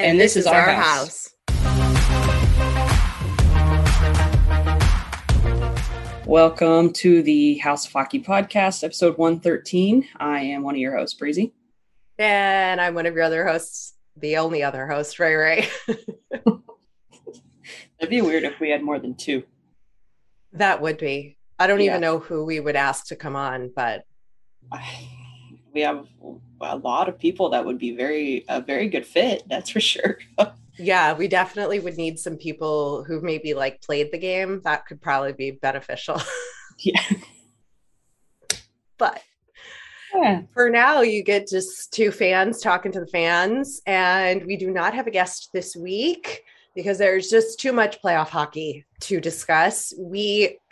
And, and this, this, is, our, our house. house. Welcome to the House of Hockey podcast, episode 113. I am one of your hosts, Breezy. And I'm one of your other hosts, the only other host, Ray Ray. It'd be weird if we had more than two. That would be. I don't yeah. even know who we would ask to come on, but we have a lot of people that would be very a very good fit. That's for sure. yeah, we definitely would need some people who maybe like played the game. That could probably be beneficial. yeah. But yeah. for now, you get just two fans talking to the fans, and we do not have a guest this week because there's just too much playoff hockey to discuss. We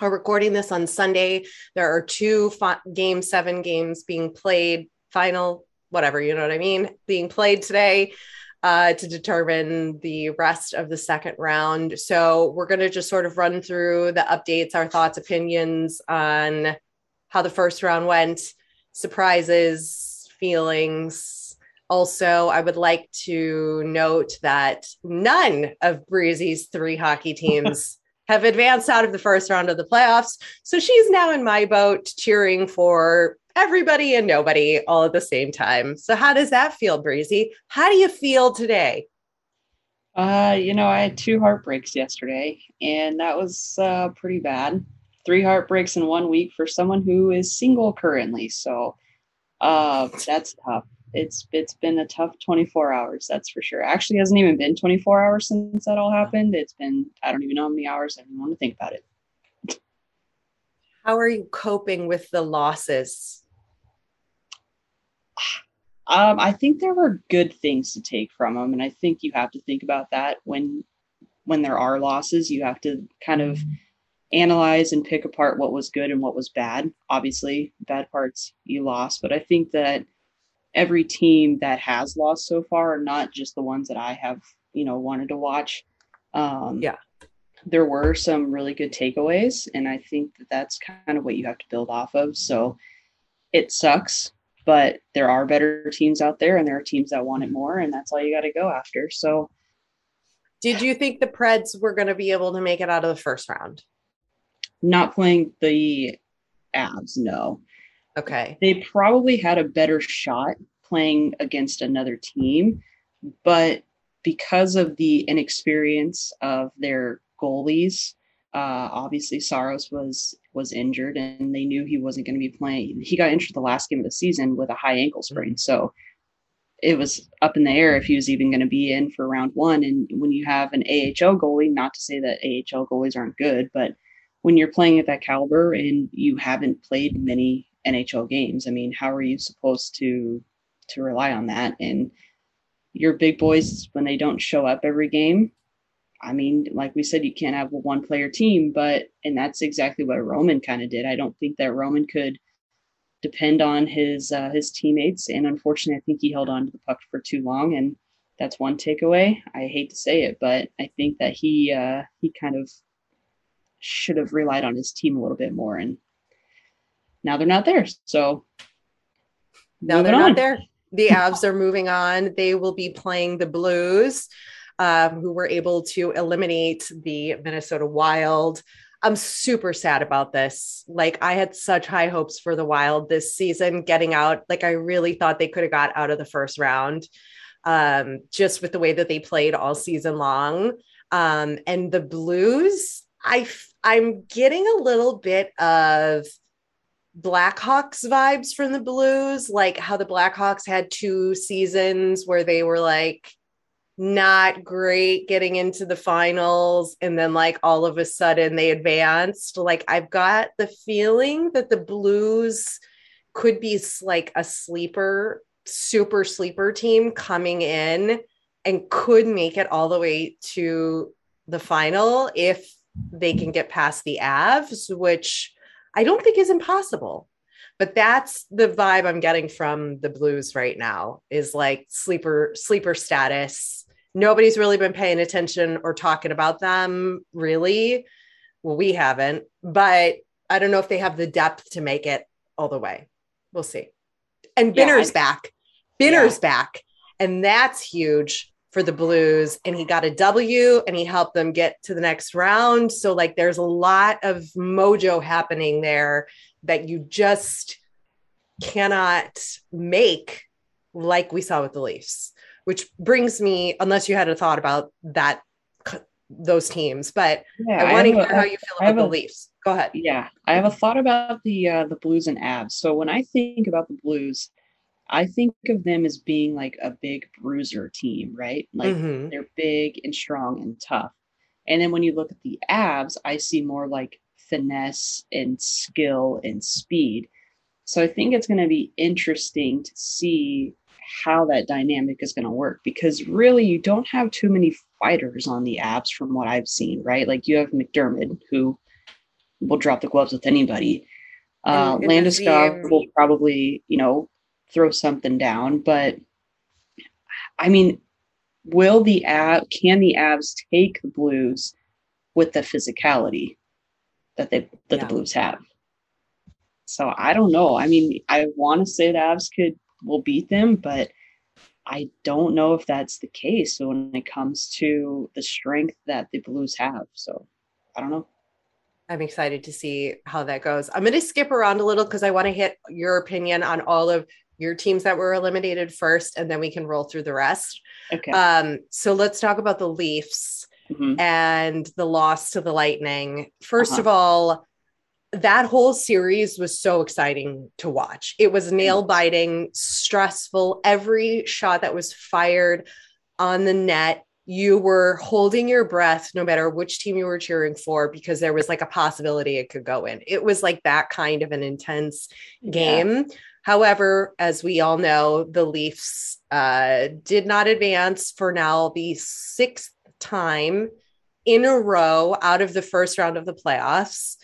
are recording this on Sunday. There are two fi- game seven games being played, final, whatever, you know what I mean, being played today uh, to determine the rest of the second round. So we're going to just sort of run through the updates, our thoughts, opinions on how the first round went, surprises, feelings. Also, I would like to note that none of Breezy's three hockey teams have advanced out of the first round of the playoffs. So she's now in my boat cheering for everybody and nobody all at the same time. So how does that feel, Breezy? How do you feel today? Uh, you know, I had two heartbreaks yesterday, and that was uh, pretty bad. Three heartbreaks in one week for someone who is single currently. So uh, that's tough it's it's been a tough 24 hours that's for sure. Actually hasn't even been 24 hours since that all happened. It's been i don't even know how many hours i want to think about it. How are you coping with the losses? Um, i think there were good things to take from them and i think you have to think about that when when there are losses you have to kind of analyze and pick apart what was good and what was bad. Obviously bad parts you lost but i think that every team that has lost so far, not just the ones that I have, you know, wanted to watch. Um, yeah. There were some really good takeaways, and I think that that's kind of what you have to build off of. So it sucks, but there are better teams out there, and there are teams that want it more, and that's all you got to go after. So, did you think the Preds were going to be able to make it out of the first round? Not playing the Avs, no. Okay. They probably had a better shot playing against another team, but because of the inexperience of their goalies, uh, obviously Saros was was injured, and they knew he wasn't going to be playing. He got injured the last game of the season with a high ankle sprain, so it was up in the air if he was even going to be in for round one. And when you have an AHL goalie, not to say that AHL goalies aren't good, but when you're playing at that caliber and you haven't played many NHL games. I mean, how are you supposed to to rely on that? And your big boys when they don't show up every game, I mean, like we said, you can't have a one player team, but and that's exactly what Roman kind of did. I don't think that Roman could depend on his uh, his teammates, and unfortunately, I think he held on to the puck for too long, and that's one takeaway. I hate to say it, but I think that he uh, he kind of should have relied on his team a little bit more, and now they're not there. So now they're on. not there. The Avs are moving on. They will be playing the Blues, um, who were able to eliminate the Minnesota Wild. I'm super sad about this. Like, I had such high hopes for the Wild this season getting out. Like, I really thought they could have got out of the first round um, just with the way that they played all season long. Um, and the Blues, I, I'm getting a little bit of Blackhawks vibes from the Blues, like how the Blackhawks had two seasons where they were like not great getting into the finals and then like all of a sudden they advanced. Like I've got the feeling that the Blues could be like a sleeper super sleeper team coming in and could make it all the way to the final if they can get past the Avs, which I don't think is impossible. But that's the vibe I'm getting from the Blues right now is like sleeper sleeper status. Nobody's really been paying attention or talking about them really. Well, we haven't, but I don't know if they have the depth to make it all the way. We'll see. And Binner's yeah, I, back. Binner's yeah. back. And that's huge for the Blues. And he got a W and he helped them get to the next round. So, like, there's a lot of mojo happening there that you just cannot make like we saw with the Leafs, which brings me, unless you had a thought about that, those teams, but yeah, I want to hear a, how you feel about the a, Leafs. Go ahead. Yeah, I have a thought about the uh, the Blues and Avs. So when I think about the Blues, I think of them as being like a big bruiser team, right? Like mm-hmm. they're big and strong and tough. And then when you look at the Avs, I see more like finesse and skill and speed. So I think it's going to be interesting to see how that dynamic is going to work because really you don't have too many fighters on the Avs from what I've seen, right? Like you have MacDermid who will drop the gloves with anybody. Uh, Landeskog will probably, you know, throw something down, but I mean, will the Av can the Avs take the Blues with the physicality that they that yeah. the Blues have? So I don't know. I mean, I want to say the Avs could will beat them, but I don't know if that's the case when it comes to the strength that the Blues have. So I don't know. I'm excited to see how that goes. I'm going to skip around a little because I want to hit your opinion on all of your teams that were eliminated first, and then we can roll through the rest. Okay. Um, so let's talk about the Leafs mm-hmm. and the loss to the Lightning. 1st uh-huh. of all, that whole series was so exciting to watch. It was nail biting, stressful. Every shot that was fired on the net you were holding your breath no matter which team you were cheering for because there was like a possibility it could go in. It was like that kind of an intense game. Yeah. However, as we all know, the Leafs uh, did not advance for now the sixth time in a row out of the first round of the playoffs.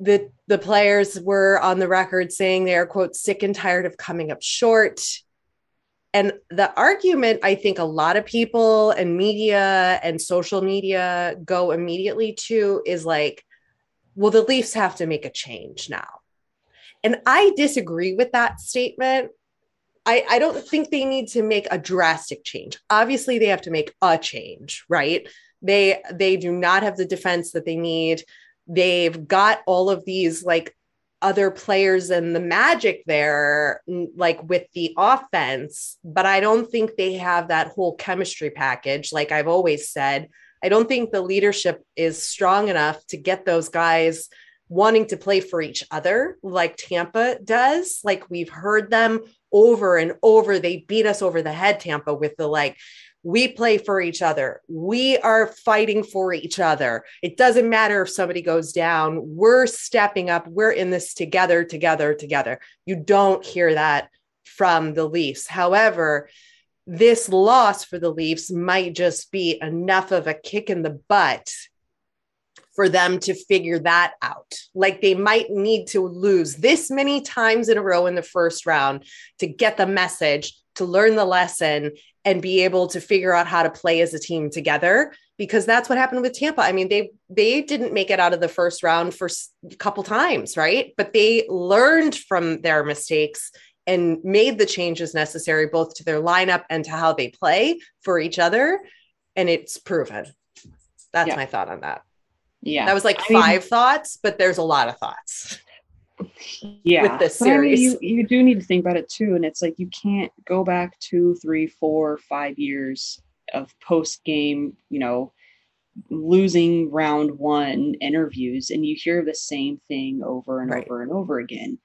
The, the players were on the record saying they are, quote, sick and tired of coming up short and the argument I think a lot of people and media and social media go immediately to is like, well, the Leafs have to make a change now. And I disagree with that statement. I, I don't think they need to make a drastic change. Obviously, they have to make a change, right? They they do not have the defense that they need. They've got all of these like other players and the magic there, like with the offense, but I don't think they have that whole chemistry package. Like I've always said, I don't think the leadership is strong enough to get those guys wanting to play for each other like Tampa does. Like we've heard them over and over. They beat us over the head, Tampa, with the like, we play for each other. We are fighting for each other. It doesn't matter if somebody goes down. We're stepping up. We're in this together, together, together. You don't hear that from the Leafs. However, this loss for the Leafs might just be enough of a kick in the butt for them to figure that out. Like they might need to lose this many times in a row in the first round to get the message, to learn the lesson, and be able to figure out how to play as a team together because that's what happened with Tampa. I mean, they they didn't make it out of the first round for a couple times, right? But they learned from their mistakes and made the changes necessary both to their lineup and to how they play for each other and it's proven. That's yeah. my thought on that. Yeah. That was like I five mean, thoughts, but there's a lot of thoughts yeah with this series I mean, you, you do need to think about it too and it's like you can't go back two three four five years of post game you know losing round one interviews and you hear the same thing over and right. over and over again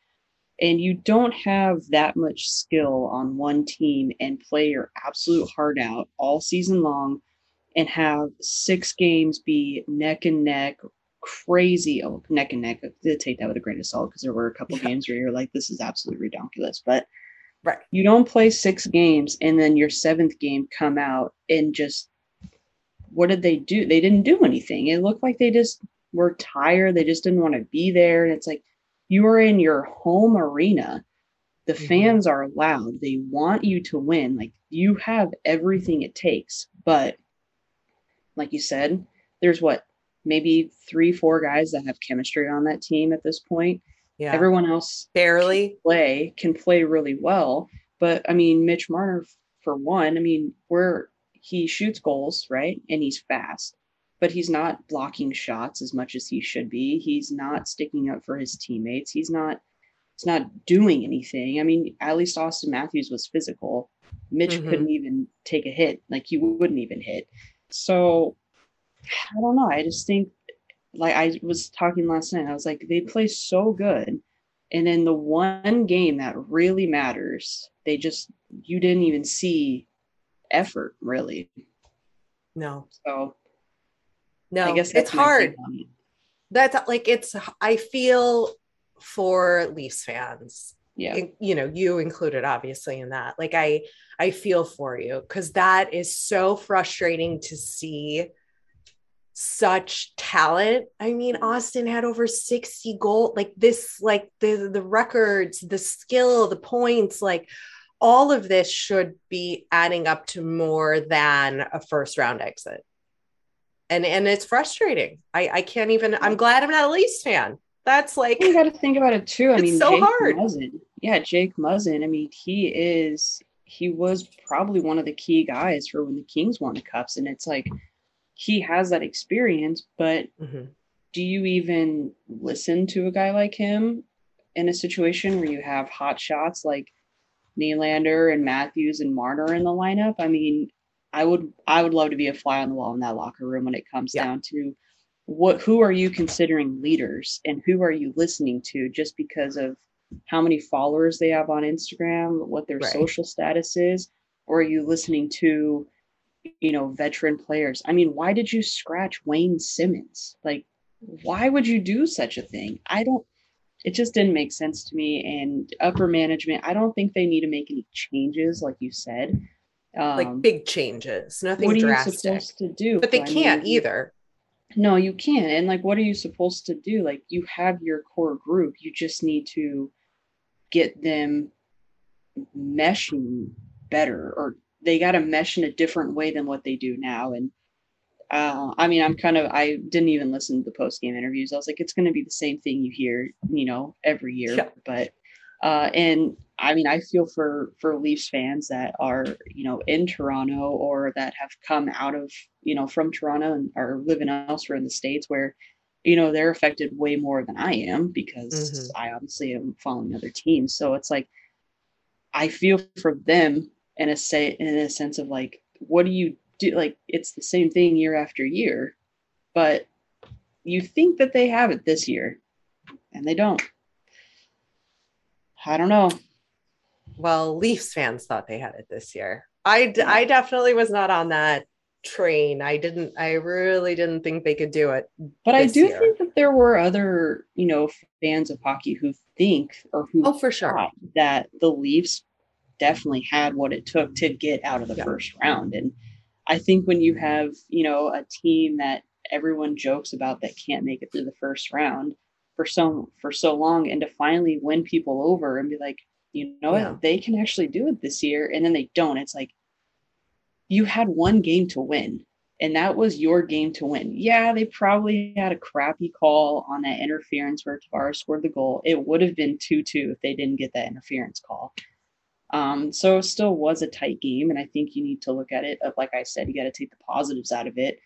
and you don't have that much skill on one team and play your absolute heart out all season long and have six games be neck and neck crazy oh, neck and neck. I did take that with a grain of salt because there were a couple yeah. games where you're like, this is absolutely ridiculous. But Right. You don't play six games and then your seventh game come out and just what did they do? They didn't do anything. It looked like they just were tired. They just didn't want to be there. And it's like you are in your home arena. The mm-hmm. fans are loud. They want you to win. Like you have everything it takes. But like you said, there's what maybe three, four guys that have chemistry on that team at this point. Yeah. Everyone else barely can play can play really well. But I mean, Mitch Marner, for one, I mean, where he shoots goals, right? And he's fast, but he's not blocking shots as much as he should be. He's not sticking up for his teammates. He's not it's not doing anything. I mean, at least Auston Matthews was physical. Mitch mm-hmm. couldn't even take a hit, like he wouldn't even hit. So I don't know. I just think like I was talking last night, I was like, they play so good. And in the one game that really matters, they just, you didn't even see effort really. No. So, no, I guess it's hard. That's like, it's, I feel for Leafs fans. Yeah. You know, you included obviously in that. Like, I, I feel for you because that is so frustrating to see such talent. I mean, mm-hmm. Auston had over 60 goal, like this, like the the records, the skill, the points, like all of this should be adding up to more than a first round exit. And and it's frustrating. I I can't even I'm glad I'm not a Leafs fan. That's like you got to think about it too. I mean, so Jake hard. Muzzin, yeah, Jake Muzzin. I mean, he is he was probably one of the key guys for when the Kings won the cups, and it's like he has that experience, but mm-hmm. do you even listen to a guy like him in a situation where you have hot shots like Nylander and Matthews and Marner in the lineup? I mean, I would I would love to be a fly on the wall in that locker room when it comes yeah. down to what who are you considering leaders and who are you listening to just because of how many followers they have on Instagram, what their right. social status is, or are you listening to you know, veteran players. I mean, why did you scratch Wayne Simmonds? Like, why would you do such a thing? I don't, it just didn't make sense to me. And upper management, I don't think they need to make any changes, like you said. Um, like big changes, nothing what drastic. Are you supposed to do? But they can't mean, either. No, you can't. And like, what are you supposed to do? Like, you have your core group. You just need to get them meshing better or they got to mesh in a different way than what they do now. And uh, I mean, I'm kind of, I didn't even listen to the post game interviews. I was like, it's going to be the same thing you hear, you know, every year. Yeah. But, uh, and I mean, I feel for, for Leafs fans that are, you know, in Toronto or that have come out of, you know, from Toronto and are living elsewhere in the States where, you know, they're affected way more than I am because mm-hmm. I obviously am following other teams. So it's like, I feel for them in a say in a sense of like what do you do like it's the same thing year after year but you think that they have it this year and they don't. I don't know. Well leafs fans thought they had it this year. I i definitely was not on that train. I didn't i really didn't think they could do it but i do year. think that there were other you know fans of hockey who think or who oh for sure. that the leafs definitely had what it took to get out of the yeah. first round. And I think when you have, you know, a team that everyone jokes about that can't make it through the first round for so for so long and to finally win people over and be like, you know yeah. what, they can actually do it this year and then they don't. It's like you had one game to win and that was your game to win. Yeah, they probably had a crappy call on that interference where Tavares scored the goal. It would have been 2 2 if they didn't get that interference call. Um, so it still was a tight game, and I think you need to look at it. Like I said, you got to take the positives out of it.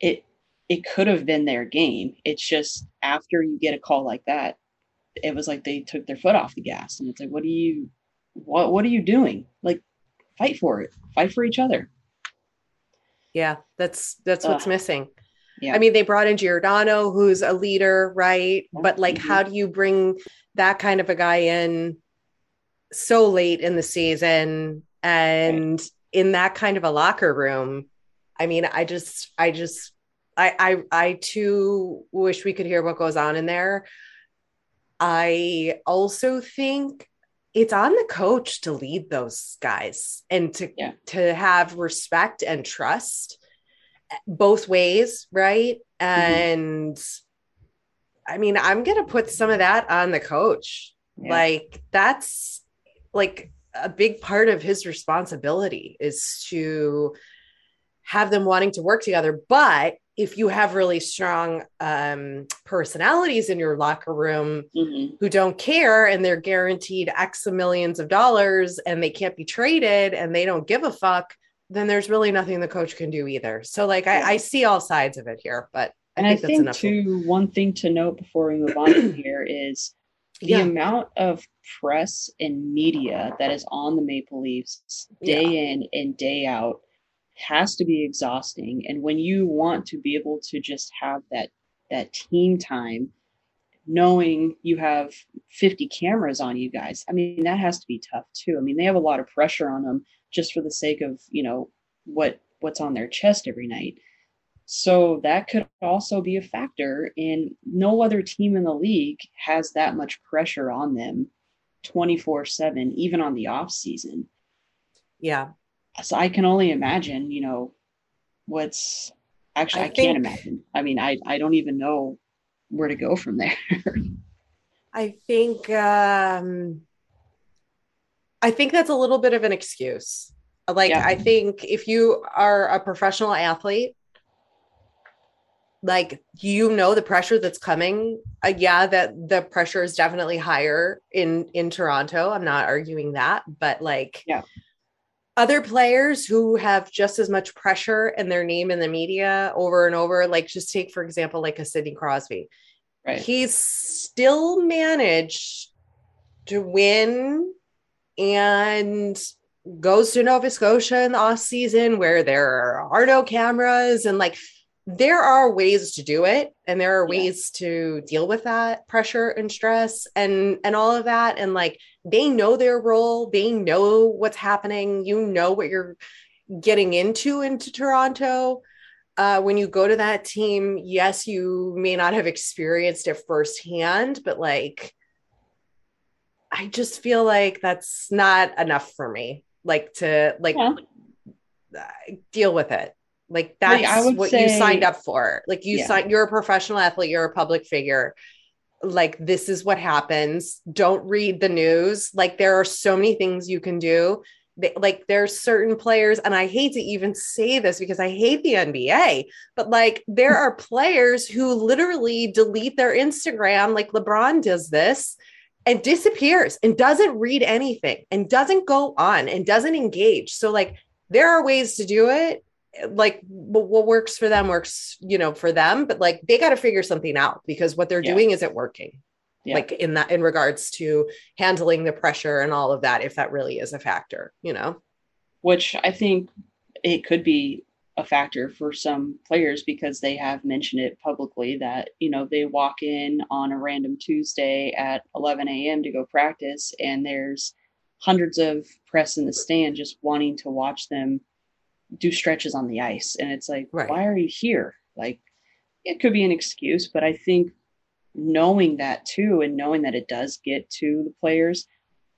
It it could have been their game. It's just after you get a call like that, it was like they took their foot off the gas, and it's like, what are you, what what are you doing? Like, fight for it, fight for each other. Yeah, that's that's what's missing. Yeah. I mean, they brought in Giordano, who's a leader, right? But like, mm-hmm. how do you bring that kind of a guy in so late in the season and right. in that kind of a locker room i mean i just i just I, I i too wish we could hear what goes on in there i also think it's on the coach to lead those guys and to Yeah. to have respect and trust both ways, right? Mm-hmm. And I mean, I'm going to put some of that on the coach. Yeah. Like that's like a big part of his responsibility is to have them wanting to work together, but if you have really strong um, personalities in your locker room, Mhm. who don't care and they're guaranteed X millions of dollars and they can't be traded and they don't give a fuck, then there's really nothing the coach can do either. So, like, Yeah. I, I see all sides of it here, but I and think I that's think enough. too, one thing to note before we move on from here is the Yeah. amount of press and media that is on the Maple Leafs day in and day out has to be exhausting. And when you want to be able to just have that that team time, knowing you have 50 cameras on you guys, I mean that has to be tough too. I mean they have a lot of pressure on them just for the sake of you know what what's on their chest every night. So that could also be a factor. And no other team in the league has that much pressure on them 24 7, even on the off season. Yeah. So I can only imagine, you know, what's actually, I I, can't imagine. I mean, I, I don't even know where to go from there. I think um I think that's a little bit of an excuse. Like Yeah. I think if you are a professional athlete like you know the pressure that's coming uh, yeah that the pressure is definitely higher in in Toronto I'm not arguing that but like Yeah. other players who have just as much pressure and their name in the media over and over like just take for example like a Sidney Crosby right. he's still managed to win and goes to Nova Scotia in the off season where there are no cameras and like there are ways to do it and there are Yeah. ways to deal with that pressure and stress and and all of that and like they know their role they know what's happening you know what you're getting into into Toronto uh, when you go to that team, yes, you may not have experienced it firsthand, but like, I just feel like that's not enough for me. Like to like Yeah. deal with it. Like that's what you signed up for. Like you Yeah. signed. You're a professional athlete. You're a public figure. Like this is what happens. Don't read the news. Like there are so many things you can do they, like there's certain players and i hate to even say this because i hate the nba but like there are players who literally delete their instagram like lebron does this and disappears and doesn't read anything and doesn't go on and doesn't engage so like there are ways to do it like what works for them works you know for them but like they got to figure something out because what they're Yeah. doing isn't working Yeah. like in that in regards to handling the pressure and all of that if that really is a factor you know which I think it could be a factor for some players because they have mentioned it publicly that you know they walk in on a random Tuesday at 11 a.m. to go practice and there's hundreds of press in the stand just wanting to watch them do stretches on the ice and it's like Right. why are you here like it could be an excuse but I think knowing that too and knowing that it does get to the players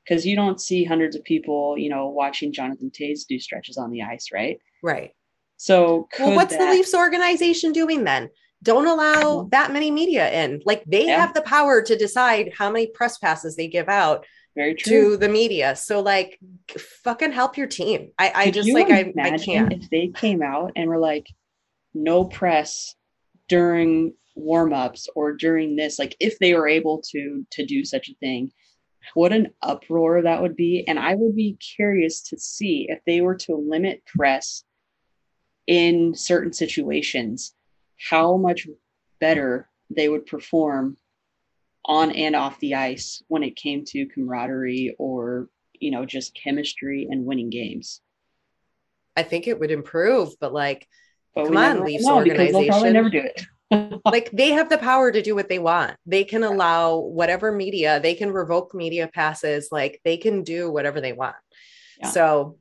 because you don't see hundreds of people, you know, watching Jonathan Toews do stretches on the ice, right? right So, could well what's the leafs organization doing then don't allow Mhm. that many media in like they Yeah. have the power to decide how many press passes they give out Very true. to the media so like fucking help your team i i Could just like I, I imagine can't if they came out and were like, no press during warm-ups or during this, like if they were able to to do such a thing, what an uproar that would be. And I would be curious to see if they were to limit press in certain situations, how much better they would perform on and off the ice when it came to camaraderie or you know just chemistry and winning games. i think it would improve but like But Come on, Leafs know because they'll probably organization. never do it. like they have the power to do what they want. They can allow whatever media, they can revoke media passes, like they can do whatever they want. Yeah. So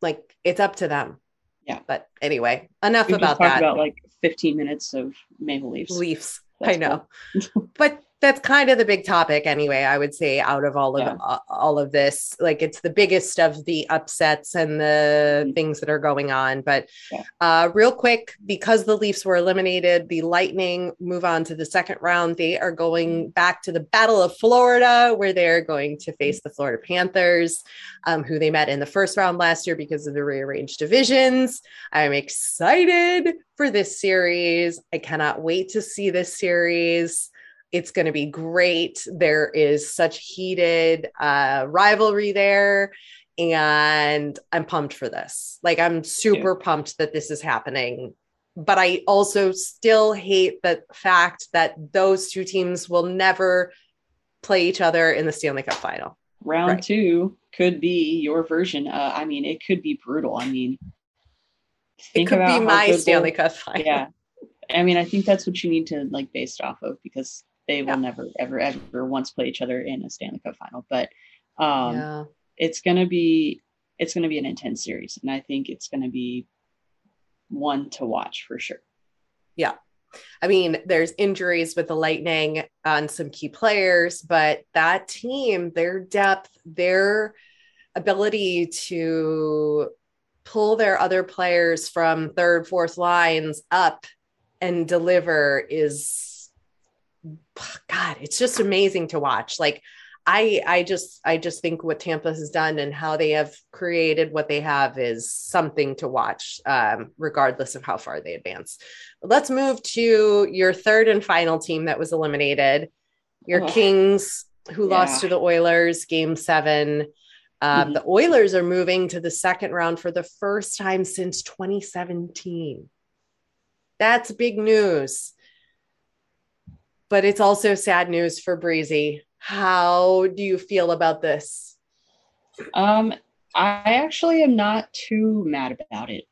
like it's up to them. Yeah. But anyway, enough We about talked that. about like 15 minutes of Maple Leafs. Leafs. That's I know. but that's kind of the big topic anyway i would say out of all of yeah. uh, all of this like it's the biggest of the upsets and the mm-hmm. things that are going on but yeah. uh, real quick because the leafs were eliminated the lightning move on to the second round they are going mm-hmm. back to the battle of florida where they're going to face the florida panthers um, who they met in the first round last year because of the rearranged divisions i'm excited for this series i cannot wait to see this series it's going to be great. There is such heated uh, rivalry there. And I'm pumped for this. Like, I'm super yeah. pumped that this is happening. But I also still hate the fact that those two teams will never play each other in the Stanley Cup final. Round right. two could be your version. Uh, I mean, it could be brutal. I mean, it could be my Stanley Cup final. Yeah. I mean, I think that's what you need to like base it off of because they will yeah. never, ever, ever once play each other in a Stanley Cup final. But um, yeah. it's gonna be it's gonna be an intense series, and I think it's gonna be one to watch for sure. Yeah. I mean, there's injuries with the Lightning on some key players, but that team, their depth, their ability to pull their other players from third, fourth lines up and deliver is God, it's just amazing to watch. Like I I just I just think what Tampa has done and how they have created what they have is something to watch, um, regardless of how far they advance. Let's move to your third and final team that was eliminated, your oh, Kings, who yeah. lost to the Oilers, Game Seven. Uh, mm-hmm. The Oilers are moving to the second round for the first time since 2017. That's big news but it's also sad news for Breezy. How do you feel about this? Um, I actually am not too mad about it.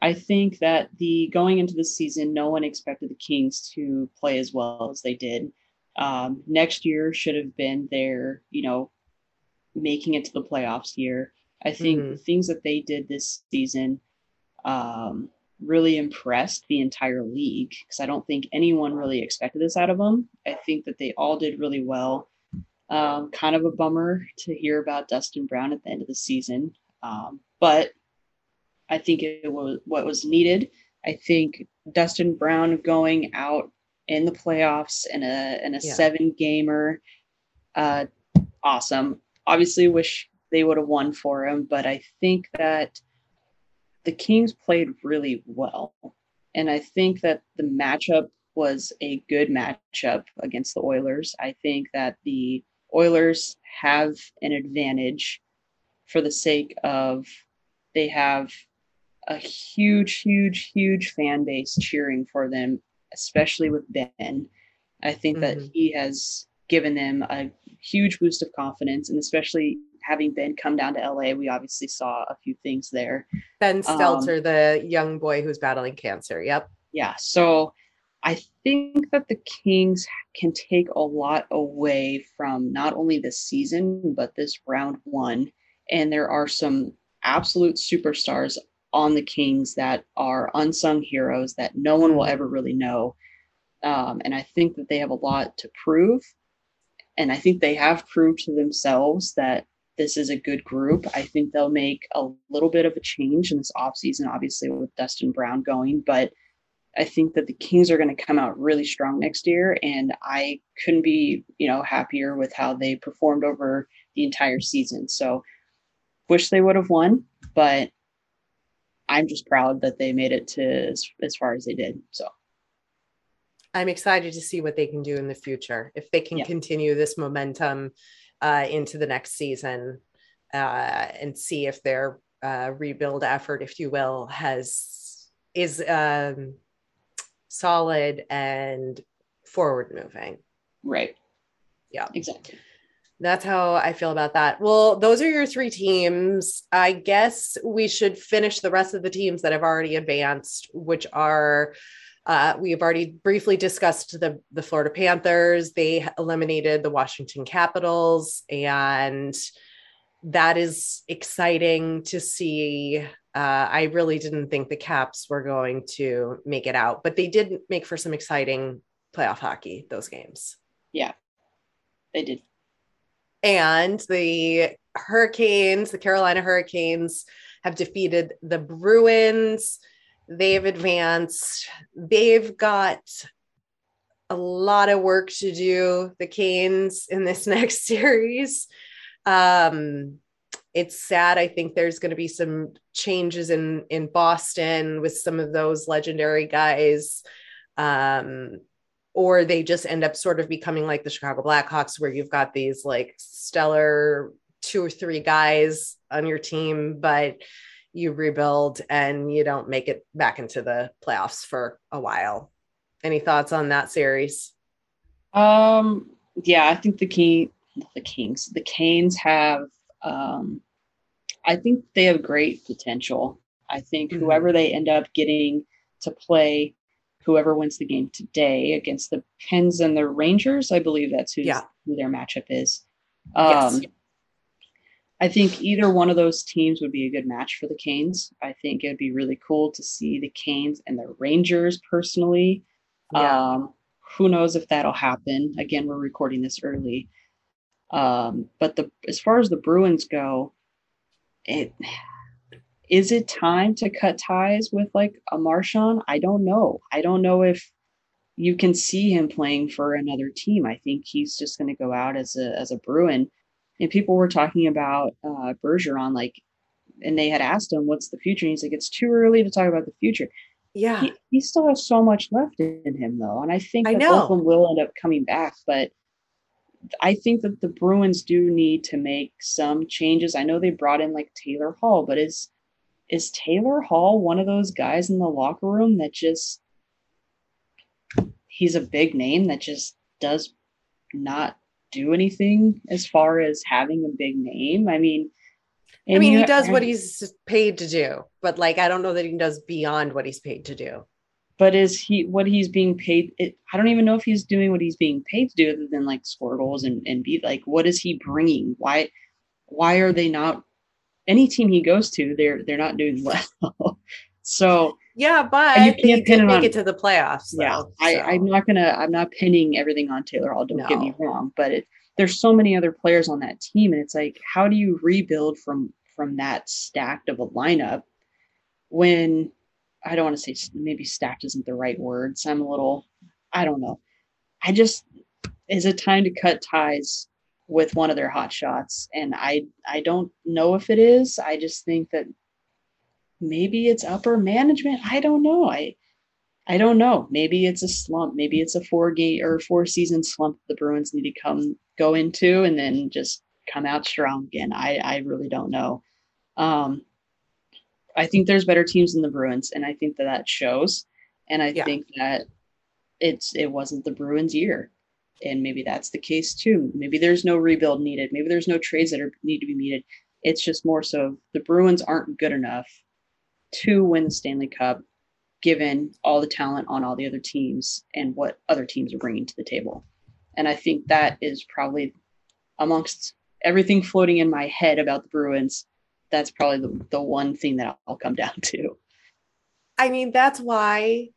I think that the going into the season, no one expected the Kings to play as well as they did. Um, next year should have been their, you know, making it to the playoffs year. I think mm-hmm. the things that they did this season, um, really impressed the entire league because I don't think anyone really expected this out of them. I think that they all did really well. Um, kind of a bummer to hear about Dustin Brown at the end of the season, um, but I think it was what was needed. I think Dustin Brown going out in the playoffs in a in a yeah. seven gamer, uh, awesome. Obviously, wish they would have won for him, but I think that the Kings played really well. And I think that the matchup was a good matchup against the Oilers. I think that the Oilers have an advantage for the sake of they have a huge, huge, huge fan base cheering for them, especially with Ben. I think mm-hmm. that he has given them a huge boost of confidence, and especially having been come down to LA, we obviously saw a few things there. Ben Stelter, um, the young boy who's battling cancer. Yep. Yeah. So I think that the Kings can take a lot away from not only this season, but this round one. And there are some absolute superstars on the Kings that are unsung heroes that no one will ever really know. Um, and I think that they have a lot to prove. And I think they have proved to themselves that this is a good group. I think they'll make a little bit of a change in this offseason, obviously, with Dustin Brown going. But I think that the Kings are going to come out really strong next year. And I couldn't be, you know, happier with how they performed over the entire season. So wish they would have won, but I'm just proud that they made it to as, as far as they did. So I'm excited to see what they can do in the future. If they can yeah. continue this momentum uh, into the next season uh, and see if their uh, rebuild effort, if you will, has is um, solid and forward moving. Right. Yeah. Exactly. That's how I feel about that. Well, those are your three teams. I guess we should finish the rest of the teams that have already advanced, which are uh, we have already briefly discussed the, the Florida Panthers. They eliminated the Washington Capitals, and that is exciting to see. Uh, I really didn't think the Caps were going to make it out, but they did make for some exciting playoff hockey, those games. Yeah, They did. And the Hurricanes, the Carolina Hurricanes, have defeated the Bruins. They've advanced. They've got a lot of work to do, the Canes, in this next series. Um, it's sad. I think there's going to be some changes in in Boston with some of those legendary guys. Um, or they just end up sort of becoming like the Chicago Blackhawks, where you've got these like stellar two or three guys on your team, but you rebuild and you don't make it back into the playoffs for a while. Any thoughts on that series? Um, yeah, I think the King, the Kings, the Canes have, um, I think they have great potential. I think mm-hmm. whoever they end up getting to play, whoever wins the game today against the Pens and the Rangers, I believe that's who, yeah. who their matchup is. Um, yes. I think either one of those teams would be a good match for the Canes. I think it would be really cool to see the Canes and the Rangers personally. Yeah. Um, who knows if that'll happen? Again, we're recording this early. Um, but the as far as the Bruins go, it is it time to cut ties with like a Marchand? I don't know. I don't know if you can see him playing for another team. I think he's just going to go out as a as a Bruin and people were talking about uh, Bergeron, like, and they had asked him, "What's the future?" And he's like, "It's too early to talk about the future." Yeah, he, he still has so much left in him, though, and I think I both of them will end up coming back. But I think that the Bruins do need to make some changes. I know they brought in like Taylor Hall, but is is Taylor Hall one of those guys in the locker room that just he's a big name that just does not do anything as far as having a big name. I mean, I mean, he does what he's paid to do, but like, I don't know that he does beyond what he's paid to do. But is he what he's being paid? It, I don't even know if he's doing what he's being paid to do, other than like score goals and and be like, what is he bringing? Why, why are they not? Any team he goes to, they're they're not doing well. So yeah, but you can't pin make on, it to the playoffs. Though, yeah, so. I, I'm not gonna. I'm not pinning everything on Taylor Hall. Don't no. get me wrong, but it, there's so many other players on that team, and it's like, how do you rebuild from from that stacked of a lineup when I don't want to say maybe stacked isn't the right word. So I'm a little, I don't know. I just is it time to cut ties with one of their hot shots? And I I don't know if it is. I just think that maybe it's upper management. I don't know. I I don't know. Maybe it's a slump. Maybe it's a four game or four season slump the Bruins need to come go into and then just come out strong again. I I really don't know. Um, I think there's better teams than the Bruins, and I think that that shows. And I yeah. think that it's it wasn't the Bruins' year, and maybe that's the case too. Maybe there's no rebuild needed. Maybe there's no trades that are need to be needed. It's just more so the Bruins aren't good enough to win the Stanley Cup, given all the talent on all the other teams and what other teams are bringing to the table. And I think that is probably amongst everything floating in my head about the Bruins, that's probably the, the one thing that I'll come down to. I mean, that's why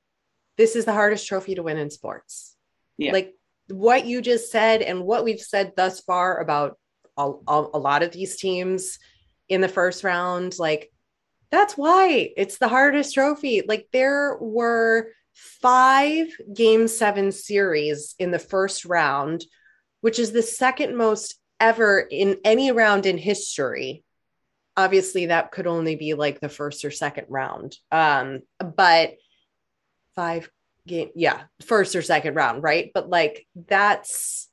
this is the hardest trophy to win in sports. Yeah. Like what you just said and what we've said thus far about a, a, a lot of these teams in the first round, like that's why it's the hardest trophy. Like there were five game seven series in the first round, which is the second most ever in any round in history. Obviously, that could only be like the first or second round. Um, but five game, yeah, first or second round, right? But like that's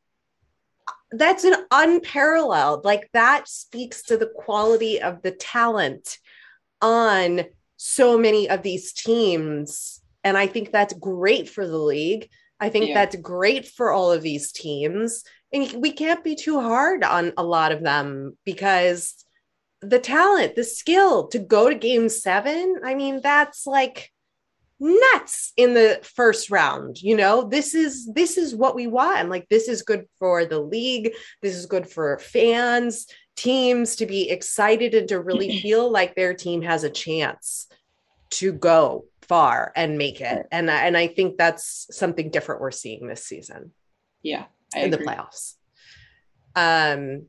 that's an unparalleled, like that speaks to the quality of the talent on so many of these teams. And I think that's great for the league. I think yeah. that's great for all of these teams. And we can't be too hard on a lot of them because the talent, the skill to go to game seven, I mean, that's like nuts in the first round you know this is this is what we want like this is good for the league this is good for fans teams to be excited and to really feel like their team has a chance to go far and make it. And and I think that's something different we're seeing this season. Yeah, I in agree. the playoffs. Um,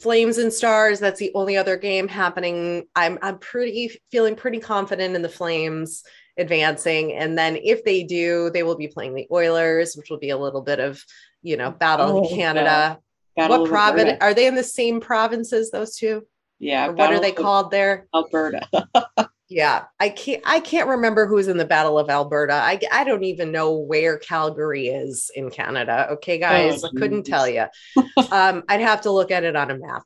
Flames and Stars, that's the only other game happening. I'm I'm pretty feeling pretty confident in the Flames advancing. And then if they do, they will be playing the Oilers, which will be a little bit of, you know, battle oh, Canada. What province are they in the same provinces, those two? Yeah. what are they called there? Alberta. yeah. I can't I can't remember who's in the Battle of Alberta. I I don't even know where Calgary is in Canada. Okay, guys. Oh, I couldn't tell you. um, I'd have to look at it on a map.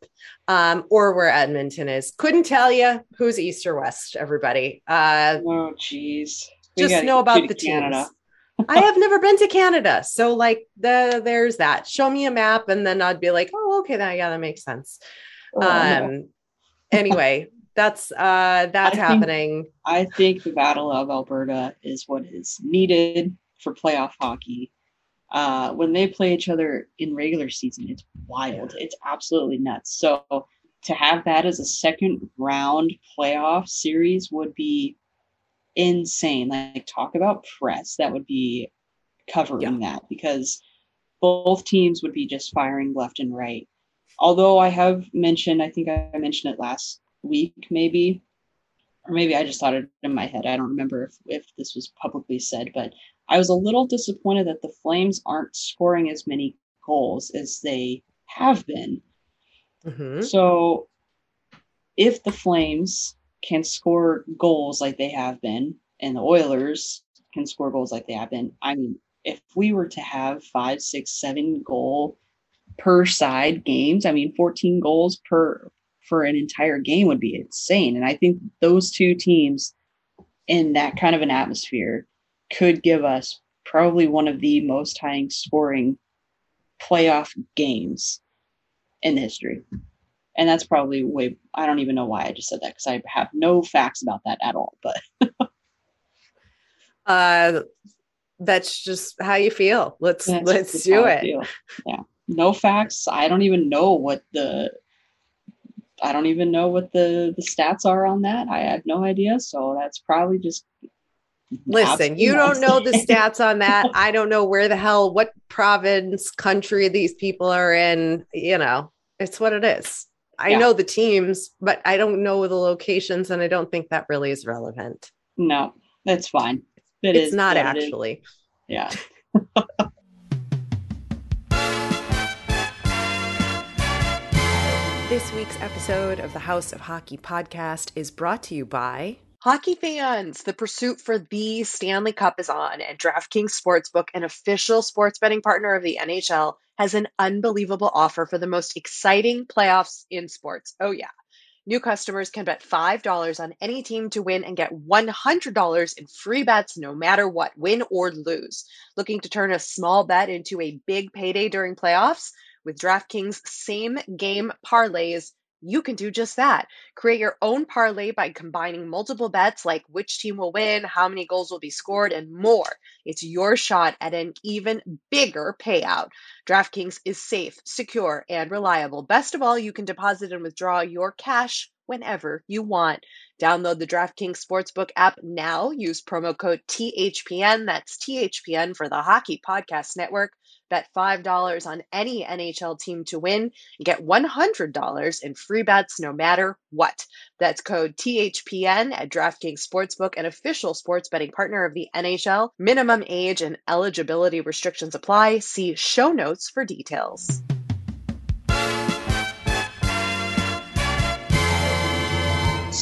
Um, or where Edmonton is. Couldn't tell you who's east or west, everybody. Uh oh jeez. Just know about the Canada. teams. I have never been to Canada. So like the there's that. Show me a map and then I'd be like, oh, okay, that yeah, that makes sense. Oh, um anyway, that's uh that's I happening. Think, I think the Battle of Alberta is what is needed for playoff hockey. Uh, when they play each other in regular season, it's wild. It's absolutely nuts. So to have that as a second round playoff series would be insane. Like talk about press. That would be covering yeah. that because both teams would be just firing left and right. Although I have mentioned, I think I mentioned it last week, maybe, or maybe I just thought it in my head. I don't remember if, if this was publicly said, but I was a little disappointed that the Flames aren't scoring as many goals as they have been. Mm-hmm. So if the Flames can score goals like they have been, and the Oilers can score goals like they have been. I mean, if we were to have five, six, seven goal per side games, I mean, 14 goals per for an entire game would be insane. And I think those two teams in that kind of an atmosphere could give us probably one of the most high scoring playoff games in history and that's probably way i don't even know why i just said that because i have no facts about that at all but uh that's just how you feel. Let's that's let's do it. yeah. No facts. I don't even know what the i don't even know what the the stats are on that. I have no idea. So that's probably just Listen, you don't know the stats on that. I don't know where the hell, what province, country these people are in. You know, it's what it is. I yeah. know the teams, but I don't know the locations, and I don't think that really is relevant. No, that's fine. It it's not actually. Yeah. this week's episode of the House of Hockey podcast is brought to you by Hockey fans, the pursuit for the Stanley Cup is on, and DraftKings Sportsbook, an official sports betting partner of the NHL, has an unbelievable offer for the most exciting playoffs in sports. Oh, yeah. New customers can bet $5 on any team to win and get $100 in free bets no matter what, win or lose. Looking to turn a small bet into a big payday during playoffs? With DraftKings same game parlays, you can do just that. Create your own parlay by combining multiple bets like which team will win, how many goals will be scored, and more. It's your shot at an even bigger payout. DraftKings is safe, secure, and reliable. Best of all, you can deposit and withdraw your cash whenever you want. Download the DraftKings Sportsbook app now. Use promo code THPN. That's THPN for the Hockey Podcast Network. Bet $5 on any NHL team to win and get $100 in free bets no matter what. That's code THPN at DraftKings Sportsbook, an official sports betting partner of the NHL. Minimum age and eligibility restrictions apply. See show notes for details.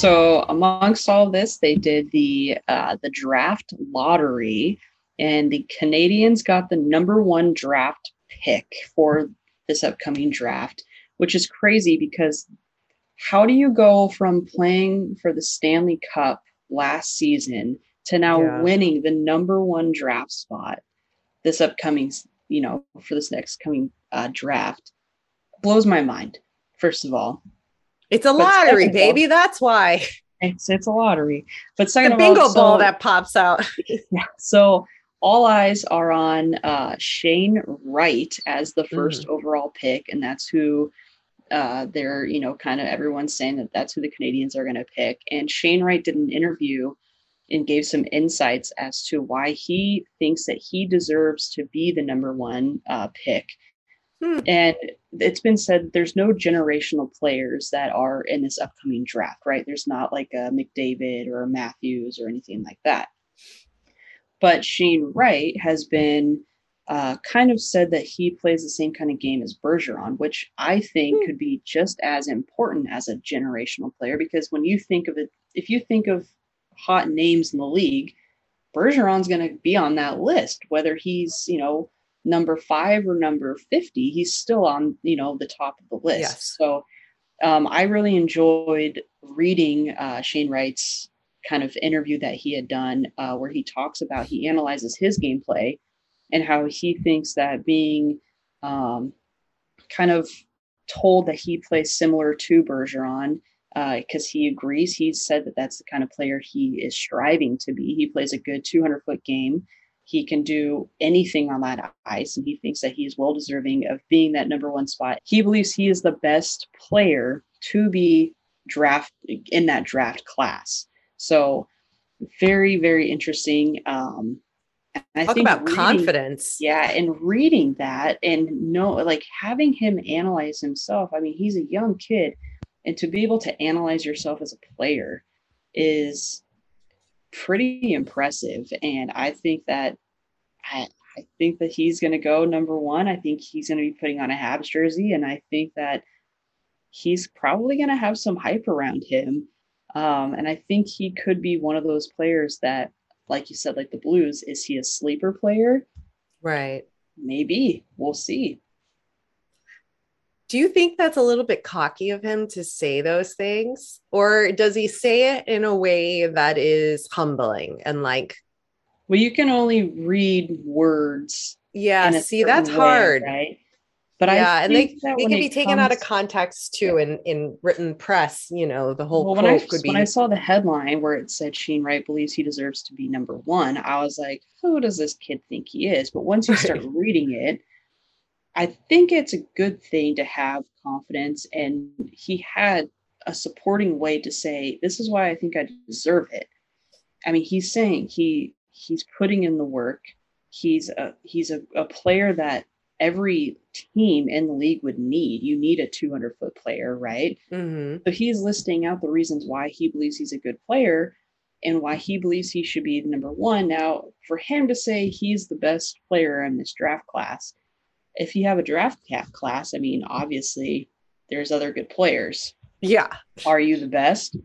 So amongst all this, they did the uh, the draft lottery and the Canadiens got the number one draft pick for this upcoming draft, which is crazy because how do you go from playing for the Stanley Cup last season to now yeah. winning the number one draft spot this upcoming, you know, for this next coming uh, draft? Blows my mind, first of all. It's a lottery, baby. That's why. It's it's a lottery. But second the bingo all, ball so, that pops out. yeah. So all eyes are on uh, Shane Wright as the 1st mm overall pick, and that's who uh, they're, you know, kind of everyone's saying that that's who the Canadiens are going to pick. And Shane Wright did an interview and gave some insights as to why he thinks that he deserves to be the number one uh, pick Hmm. And it's been said there's no generational players that are in this upcoming draft, right? There's not like a McDavid or a Matthews or anything like that. But Shane Wright has been uh, kind of said that he plays the same kind of game as Bergeron, which I think hmm. could be just as important as a generational player. Because when you think of it, if you think of hot names in the league, Bergeron's going to be on that list, whether he's, you know, number five or number 50, he's still on, you know, the top of the list. Yes. So um, I really enjoyed reading uh, Shane Wright's kind of interview that he had done uh, where he talks about, he analyzes his gameplay and how he thinks that being um, kind of told that he plays similar to Bergeron because uh, he agrees. He said that that's the kind of player he is striving to be. He plays a good 200 foot game. He can do anything on that ice, and he thinks that he is well deserving of being that number one spot. He believes he is the best player to be draft in that draft class. So, very, very interesting. Um, I Talk about reading, confidence. Yeah, and reading that and know, like having him analyze himself. I mean, he's a young kid, and to be able to analyze yourself as a player is pretty impressive. And I think that I, I think that he's going to go number one. I think he's going to be putting on a Habs jersey, and I think that he's probably going to have some hype around him. Um, and I think he could be one of those players that, like you said, like the Blues, is he a sleeper player? Right. Maybe. We'll see. Do you think that's a little bit cocky of him to say those things? Or does he say it in a way that is humbling and like, well, you can only read words. Yeah, see, that's way, hard. Right. But yeah, I and they, they can be taken comes, out of context too in, in written press. You know, the whole well, when I, could be. When I saw the headline where it said Shane Wright believes he deserves to be number one, I was like, who does this kid think he is? But once you start reading it, I think it's a good thing to have confidence. And he had a supporting way to say, this is why I think I deserve it. I mean, he's saying he he's putting in the work. He's a he's a, a player that every team in the league would need. You need a 200 foot player, right? Mm-hmm. So he's listing out the reasons why he believes he's a good player and why he believes he should be number one. Now, for him to say he's the best player in this draft class, if you have a draft cap class, I mean, obviously there's other good players. Yeah. Are you the best?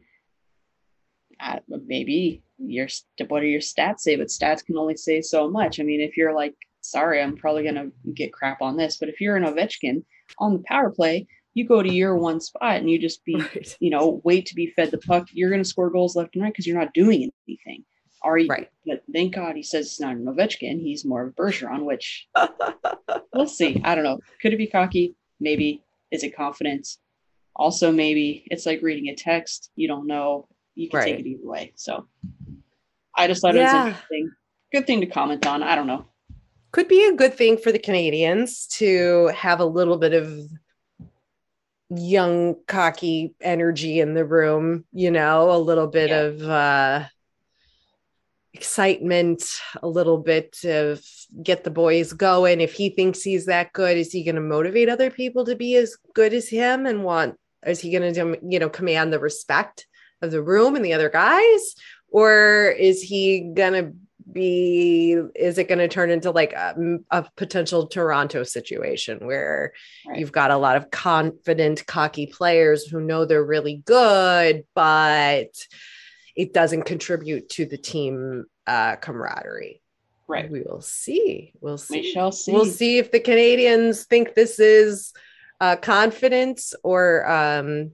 Uh, maybe your what are your stats say? But stats can only say so much. I mean, if you're like, sorry, I'm probably gonna get crap on this, but if you're an Ovechkin on the power play, you go to your one spot and you just be, right. you know, wait to be fed the puck. You're gonna score goals left and right because you're not doing anything. Are you? Right. But thank God he says it's not an Ovechkin. He's more of a Bergeron, which we'll see. I don't know. Could it be cocky? Maybe. Is it confidence? Also, maybe it's like reading a text. You don't know. You can right. take it either way. So I just thought yeah. it was interesting. Good thing to comment on. I don't know. Could be a good thing for the Canadiens to have a little bit of young, cocky energy in the room, you know, a little bit yeah. of uh excitement, a little bit of get the boys going. If he thinks he's that good, is he going to motivate other people to be as good as him and want? Is he going to, you know, command the respect of the room and the other guys, or is he going to be? Is it going to turn into like a, a potential Toronto situation where right. you've got a lot of confident, cocky players who know they're really good, but it doesn't contribute to the team uh, camaraderie. Right. We will see. We'll see. We shall see. We'll see if the Canadiens think this is uh, confidence or um,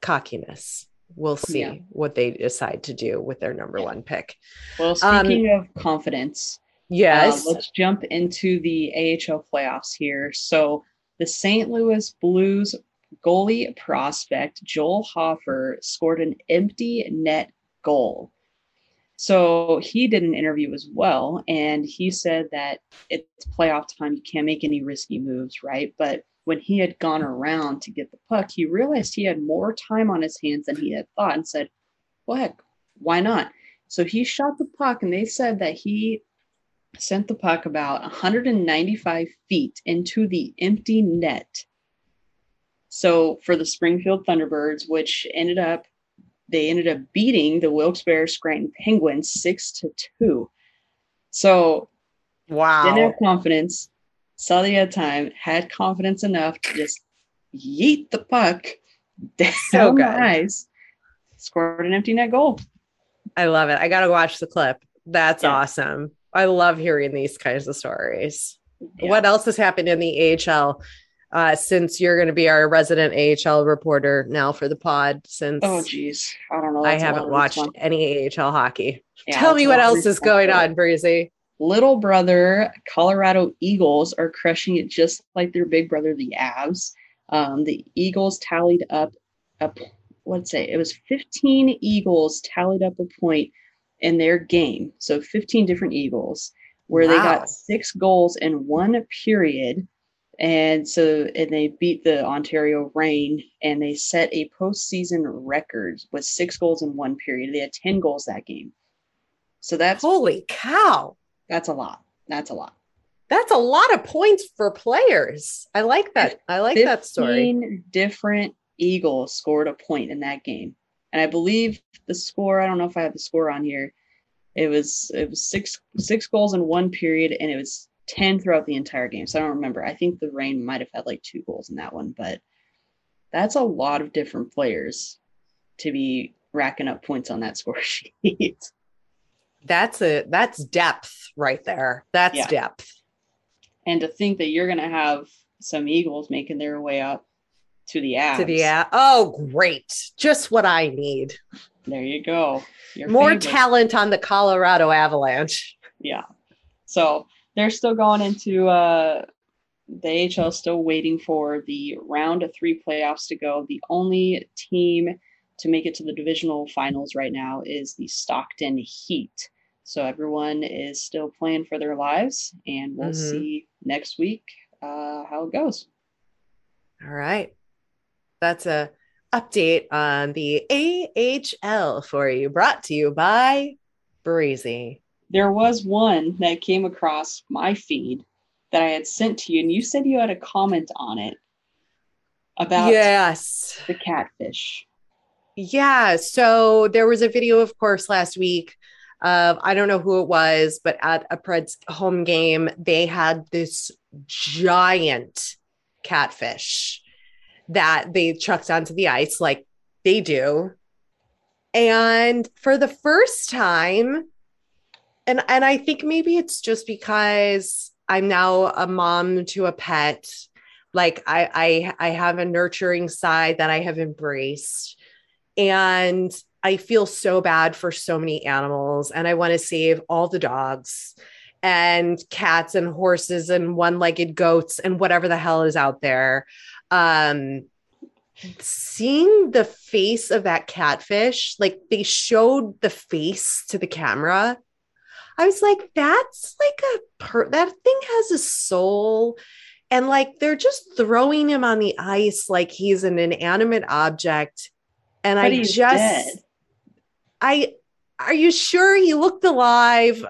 cockiness. We'll see yeah. what they decide to do with their number one pick. Well, speaking um, of confidence, yes, uh, let's jump into the AHL playoffs here. So the St. Louis Blues goalie prospect Joel Hofer scored an empty net goal. So he did an interview as well, and he said that it's playoff time. You can't make any risky moves, right? But when he had gone around to get the puck, he realized he had more time on his hands than he had thought and said, Well, heck, why not? So he shot the puck, and they said that he sent the puck about 195 feet into the empty net. So for the Springfield Thunderbirds, which ended up they ended up beating the Wilkes-Barre Scranton Penguins six to two. So wow, didn't have confidence. Saw the had time, had confidence enough to just yeet the puck down so good. the ice, scored an empty net goal. I love it. I got to watch the clip. That's yeah. awesome. I love hearing these kinds of stories. Yeah. What else has happened in the AHL? Uh, since you're going to be our resident AHL reporter now for the pod, since oh geez, I don't know. I haven't watched any AHL hockey. Yeah, Tell me what else is going on, Breezy. Little brother Colorado Eagles are crushing it just like their big brother, the Avs. Um, the Eagles tallied up a let's say it was 15 Eagles tallied up a point in their game. So 15 different Eagles where wow. they got six goals in one period. And so and they beat the Ontario Reign and they set a postseason record with six goals in one period. They had 10 goals that game. So that's holy cow. That's a lot. That's a lot. That's a lot of points for players. I like that. I like that story. Different Eagles scored a point in that game. And I believe the score, I don't know if I have the score on here. It was it was six six goals in one period and it was 10 throughout the entire game. So I don't remember. I think the Reign might have had like two goals in that one, but that's a lot of different players to be racking up points on that score sheet. That's a that's depth right there. That's yeah. depth. And to think that you're going to have some Eagles making their way up to the app. To the app. Oh, great. Just what I need. There you go. Your More favorite. talent on the Colorado Avalanche. Yeah. So they're still going into uh the AHL still waiting for the round of three playoffs to go. The only team to make it to the divisional finals right now is the Stockton Heat. So everyone is still playing for their lives, and we'll mm-hmm. see next week uh, how it goes. All right that's a update on the AHL for you, brought to you by Breezy. There was one that came across my feed that I had sent to you, and you said you had a comment on it about yes the catfish. Yeah, so there was a video, of course, last week of I don't know who it was, but at a Preds home game, they had this giant catfish that they chucked onto the ice like they do. And for the first time, and and I think maybe it's just because I'm now a mom to a pet. Like I I I have a nurturing side that I have embraced. And I feel so bad for so many animals and I want to save all the dogs and cats and horses and one-legged goats and whatever the hell is out there um seeing the face of that catfish like they showed the face to the camera i was like that's like a per that thing has a soul and like they're just throwing him on the ice like he's an inanimate object and but i just dead. i are you sure he looked alive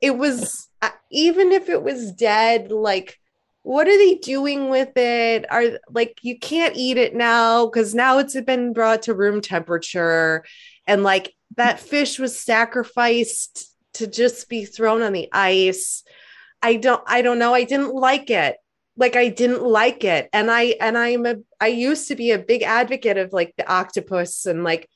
it was uh, even if it was dead like what are they doing with it? Are like you can't eat it now because now it's been brought to room temperature, and like that fish was sacrificed to just be thrown on the ice. I don't I don't know. I didn't like it. Like I didn't like it. And I and I'm a I used to be a big advocate of like the octopus and like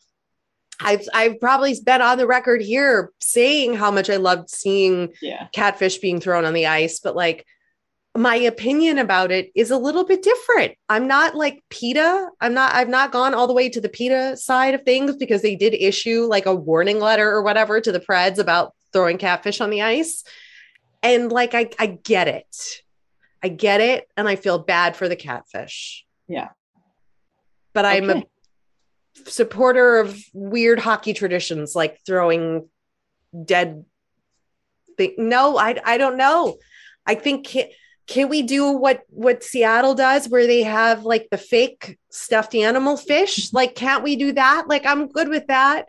I've I've probably been on the record here saying how much I loved seeing yeah. catfish being thrown on the ice, but like my opinion about it is a little bit different. I'm not like PETA. I'm not, I've not gone all the way to the PETA side of things because they did issue like a warning letter or whatever to the Preds about throwing catfish on the ice. And like, I, I get it. I get it. And I feel bad for the catfish. Yeah. But okay. I'm a supporter of weird hockey traditions like throwing dead thing. No, I, I don't know. I think can we do what what Seattle does where they have like the fake stuffed animal fish? Like can't we do that? Like I'm good with that.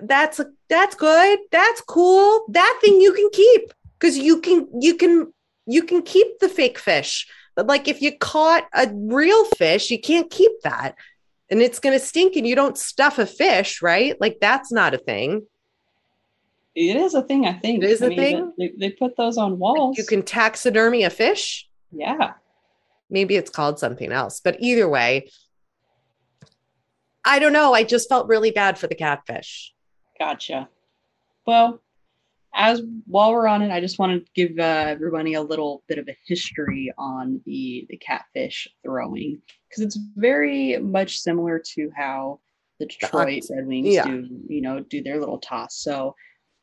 That's that's good. That's cool. That thing you can keep because you can you can you can keep the fake fish. But like if you caught a real fish you can't keep that. And it's going to stink and you don't stuff a fish right? Like that's not a thing. It is a thing i think. It is I a mean, thing? they, they put those on walls. you can taxidermy a fish? Yeah. Maybe it's called something else. But either way i don't know i just felt really bad for the catfish gotcha well as while we're on it, I just want to give uh, everybody a little bit of a history on the the catfish throwing because it's very much similar to how the Detroit Red Wings yeah. do, you know, do their little toss. So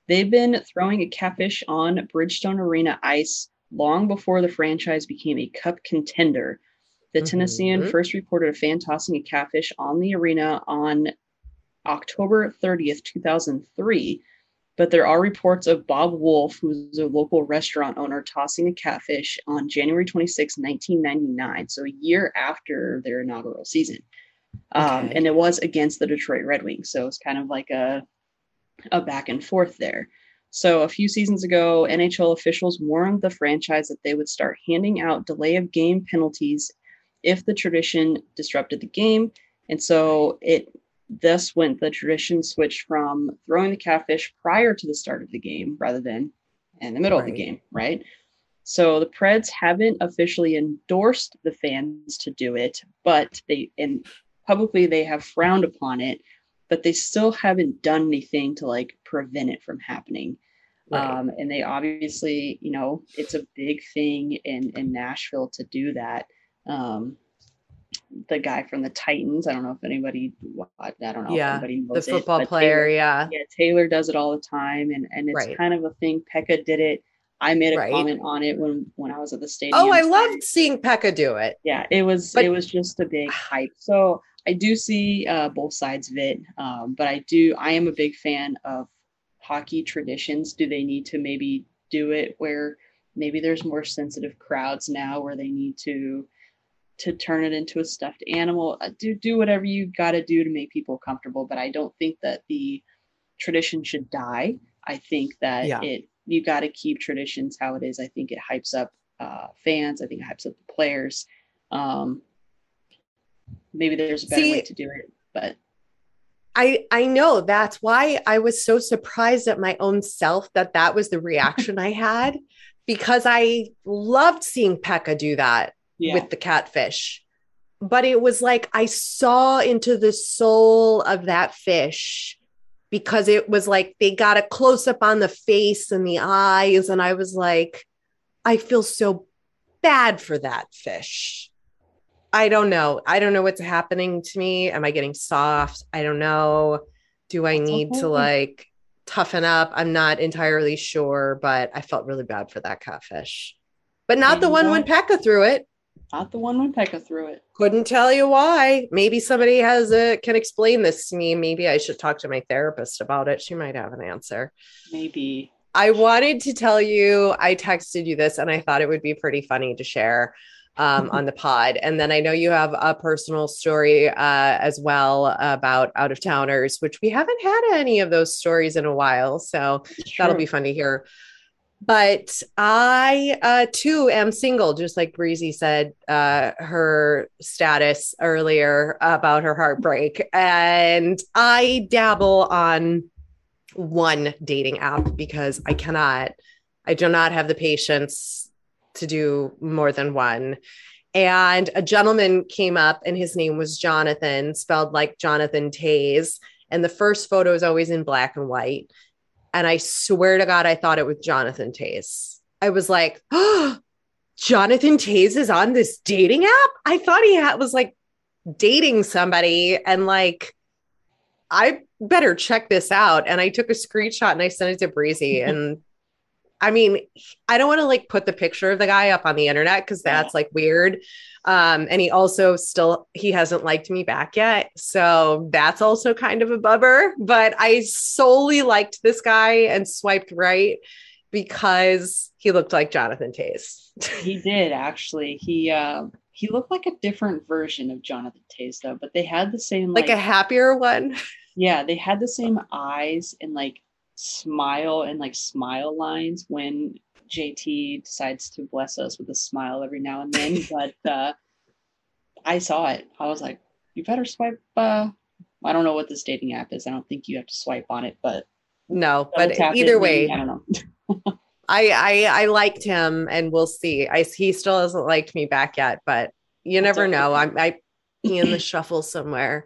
they've been throwing a catfish on Bridgestone Arena ice long before the franchise became a cup contender. The mm-hmm. Tennessean first reported a fan tossing a catfish on the arena on October 30th, 2003 but there are reports of Bob Wolf, who's a local restaurant owner, tossing a catfish on January 26, 1999, so a year after their inaugural season. Um, okay. Um, and it was against the Detroit Red Wings, so it's kind of like a a back and forth there. So a few seasons ago, NHL officials warned the franchise that they would start handing out delay of game penalties if the tradition disrupted the game. And so it Thus, went the tradition switched from throwing the catfish prior to the start of the game rather than in the middle right. of the game, right? So the Preds haven't officially endorsed the fans to do it, but they and publicly they have frowned upon it, but they still haven't done anything to like prevent it from happening. Right. Um, and they obviously, you know, it's a big thing in in Nashville to do that. Um, the guy from the Titans. I don't know if anybody, I don't know yeah, the football it, player. Taylor, yeah, yeah. Taylor does it all the time, and and it's right. kind of a thing. Pekka did it. I made a right. comment on it when when I was at the stadium. Oh, I loved seeing Pekka do it. Yeah, it was but, it was just a big hype. So I do see uh, both sides of it, um, but I do I am a big fan of hockey traditions. Do they need to maybe do it where maybe there's more sensitive crowds now where they need to to turn it into a stuffed animal. Uh, do do whatever you got to do to make people comfortable, but I don't think that the tradition should die. I think that yeah. it you got to keep traditions how it is. I think it hypes up uh, fans. I think it hypes up the players. Um, maybe there's a better See, way to do it, but I I know that's why I was so surprised at my own self that that was the reaction I had because I loved seeing Pekka do that yeah. with the catfish. But it was like I saw into the soul of that fish because it was like they got a close up on the face and the eyes. And I was like, I feel so bad for that fish. I don't know. I don't know what's happening to me. Am I getting soft? I don't know. Do I need okay. to like toughen up? I'm not entirely sure, but I felt really bad for that catfish. But not the one when Pekka threw it. Not the one when Pekka threw it. Couldn't tell you why. Maybe somebody has a can explain this to me. Maybe I should talk to my therapist about it. She might have an answer. Maybe. I wanted to tell you, I texted you this and I thought it would be pretty funny to share um, on the pod. And then I know you have a personal story uh, as well about out of towners, which we haven't had any of those stories in a while. So that'll be fun to hear but I uh, too am single, just like Breezy said uh, her status earlier about her heartbreak. And I dabble on one dating app because I cannot, I do not have the patience to do more than one. And a gentleman came up and his name was Jonathan, spelled like Jonathan Toews. And the first photo is always in black and white. And I swear to God, I thought it was Jonathan Toews. I was like, oh, Jonathan Toews is on this dating app. I thought he had, was like dating somebody and like, I better check this out. And I took a screenshot and I sent it to Breezy. and I mean, I don't want to like put the picture of the guy up on the internet because that's like weird. Um, and he also still he hasn't liked me back yet. So that's also kind of a bummer. But I solely liked this guy and swiped right because he looked like Jonathan Toews. he did actually. He uh he looked like a different version of Jonathan Toews though, but they had the same like, like a happier one. Yeah, they had the same eyes and like smile and like smile lines when JT decides to bless us with a smile every now and then. but uh, I saw it. I was like, you better swipe. Uh, I don't know what this dating app is. I don't think you have to swipe on it, but no. But either way, I don't know. I, I I liked him, and we'll see. I he still hasn't liked me back yet, but you never know. I'm I in the shuffle somewhere,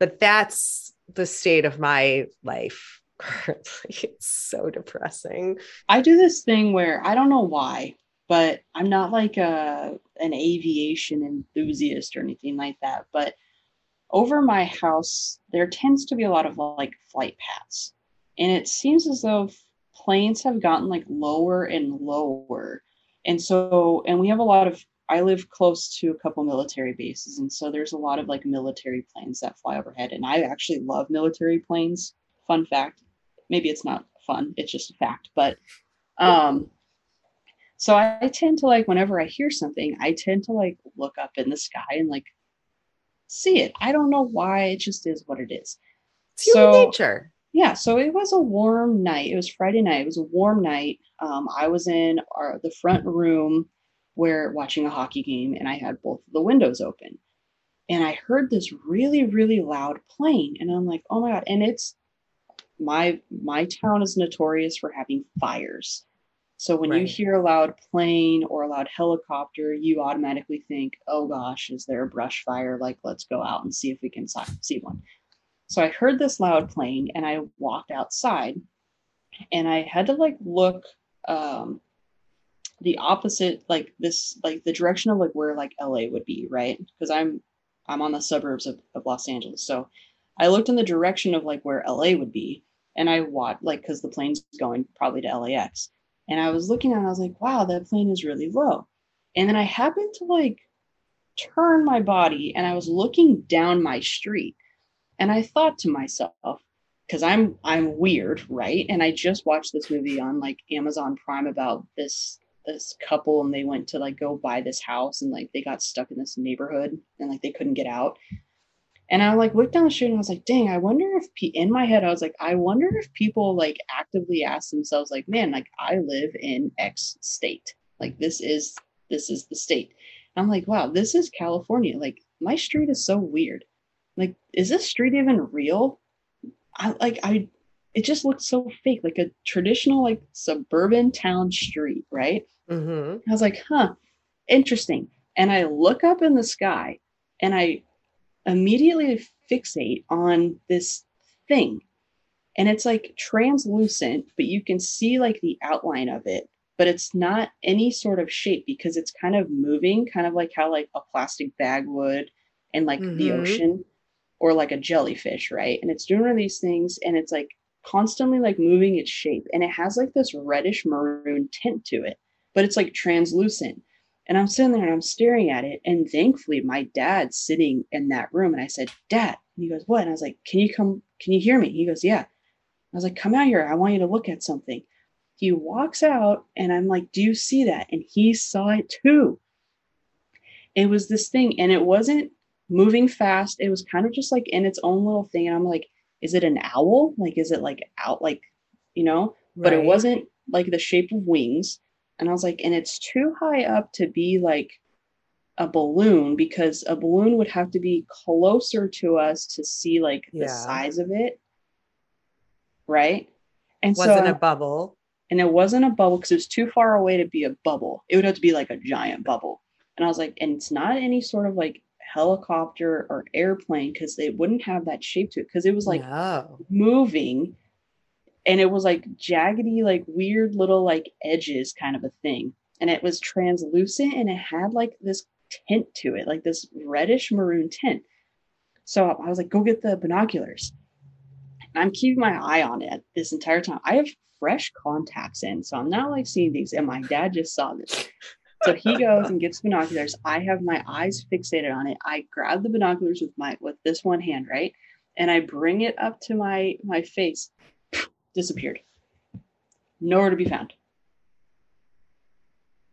but that's the state of my life It's so depressing. I do this thing where I don't know why, but I'm not like a an aviation enthusiast or anything like that. But over my house, there tends to be a lot of like flight paths. And it seems as though planes have gotten like lower and lower. And so, and we have a lot of, I live close to a couple military bases. And so there's a lot of like military planes that fly overhead. And I actually love military planes. Fun fact. Maybe it's not fun, it's just a fact. But um, so I tend to like whenever I hear something, I tend to like look up in the sky and like see it. I don't know why. It just is what it is. It's human so, nature. Yeah. So it was a warm night. It was Friday night. It was a warm night. Um, I was in our the front room where watching a hockey game, and I had both the windows open. And I heard this really, really loud plane, and I'm like, oh my god! And it's my my town is notorious for having fires. So when right. you hear a loud plane or a loud helicopter, you automatically think, "Oh gosh, is there a brush fire? Like, let's go out and see if we can see one." So I heard this loud plane, and I walked outside, and I had to like look um, the opposite, like this, like the direction of like where like LA would be, right? Because I'm I'm on the suburbs of, of Los Angeles, so I looked in the direction of like where LA would be, and I watched like because the plane's going probably to LAX and I was looking at I was like, wow, that plane is really low. And then I happened to like turn my body and I was looking down my street. And I thought to myself, because I'm I'm weird, right? And I just watched this movie on like Amazon Prime about this this couple and they went to like go buy this house and like they got stuck in this neighborhood and like they couldn't get out. And I like looked down the street and I was like, dang, I wonder if pe-, in my head I was like, I wonder if people like actively ask themselves, like, man, like I live in X state. Like this is this is the state. And I'm like, wow, this is California. Like my street is so weird. Like, is this street even real? I like I it just looks so fake, like a traditional like suburban town street, right? Mm-hmm. I was like, huh, interesting. And I look up in the sky and I immediately fixate on this thing. And it's like translucent, but you can see like the outline of it, but it's not any sort of shape because it's kind of moving, kind of like how like a plastic bag would in like mm-hmm. the ocean or like a jellyfish, right? And it's doing one of these things and it's like constantly like moving its shape and it has like this reddish maroon tint to it, but it's like translucent. And I'm sitting there and I'm staring at it. And thankfully, my dad's sitting in that room. And I said, Dad. And he goes, What? And I was like, Can you come? Can you hear me? He goes, Yeah. I was like, Come out here. I want you to look at something. He walks out and I'm like, Do you see that? And he saw it too. It was this thing. And it wasn't moving fast. It was kind of just like in its own little thing. And I'm like, Is it an owl? Like, is it like out, like, you know? Right. But it wasn't like the shape of wings and I was like, and it's too high up to be like a balloon because a balloon would have to be closer to us to see like the yeah. size of it. Right. And so it wasn't so, a bubble. And it wasn't a bubble because it was too far away to be a bubble. It would have to be like a giant bubble. And I was like, and it's not any sort of like helicopter or airplane because they wouldn't have that shape to it because it was like no. moving and it was like jaggedy like weird little like edges kind of a thing. And it was translucent and it had like this tint to it like this reddish maroon tint. So i was like go get the binoculars. And i'm keeping my eye on it this entire time. I have fresh contacts in so i'm not like seeing these and my dad just saw this. So he goes and gets binoculars. I have my eyes fixated on it. I grab the binoculars with my with this one hand right? And i bring it up to my my face disappeared. Nowhere to be found.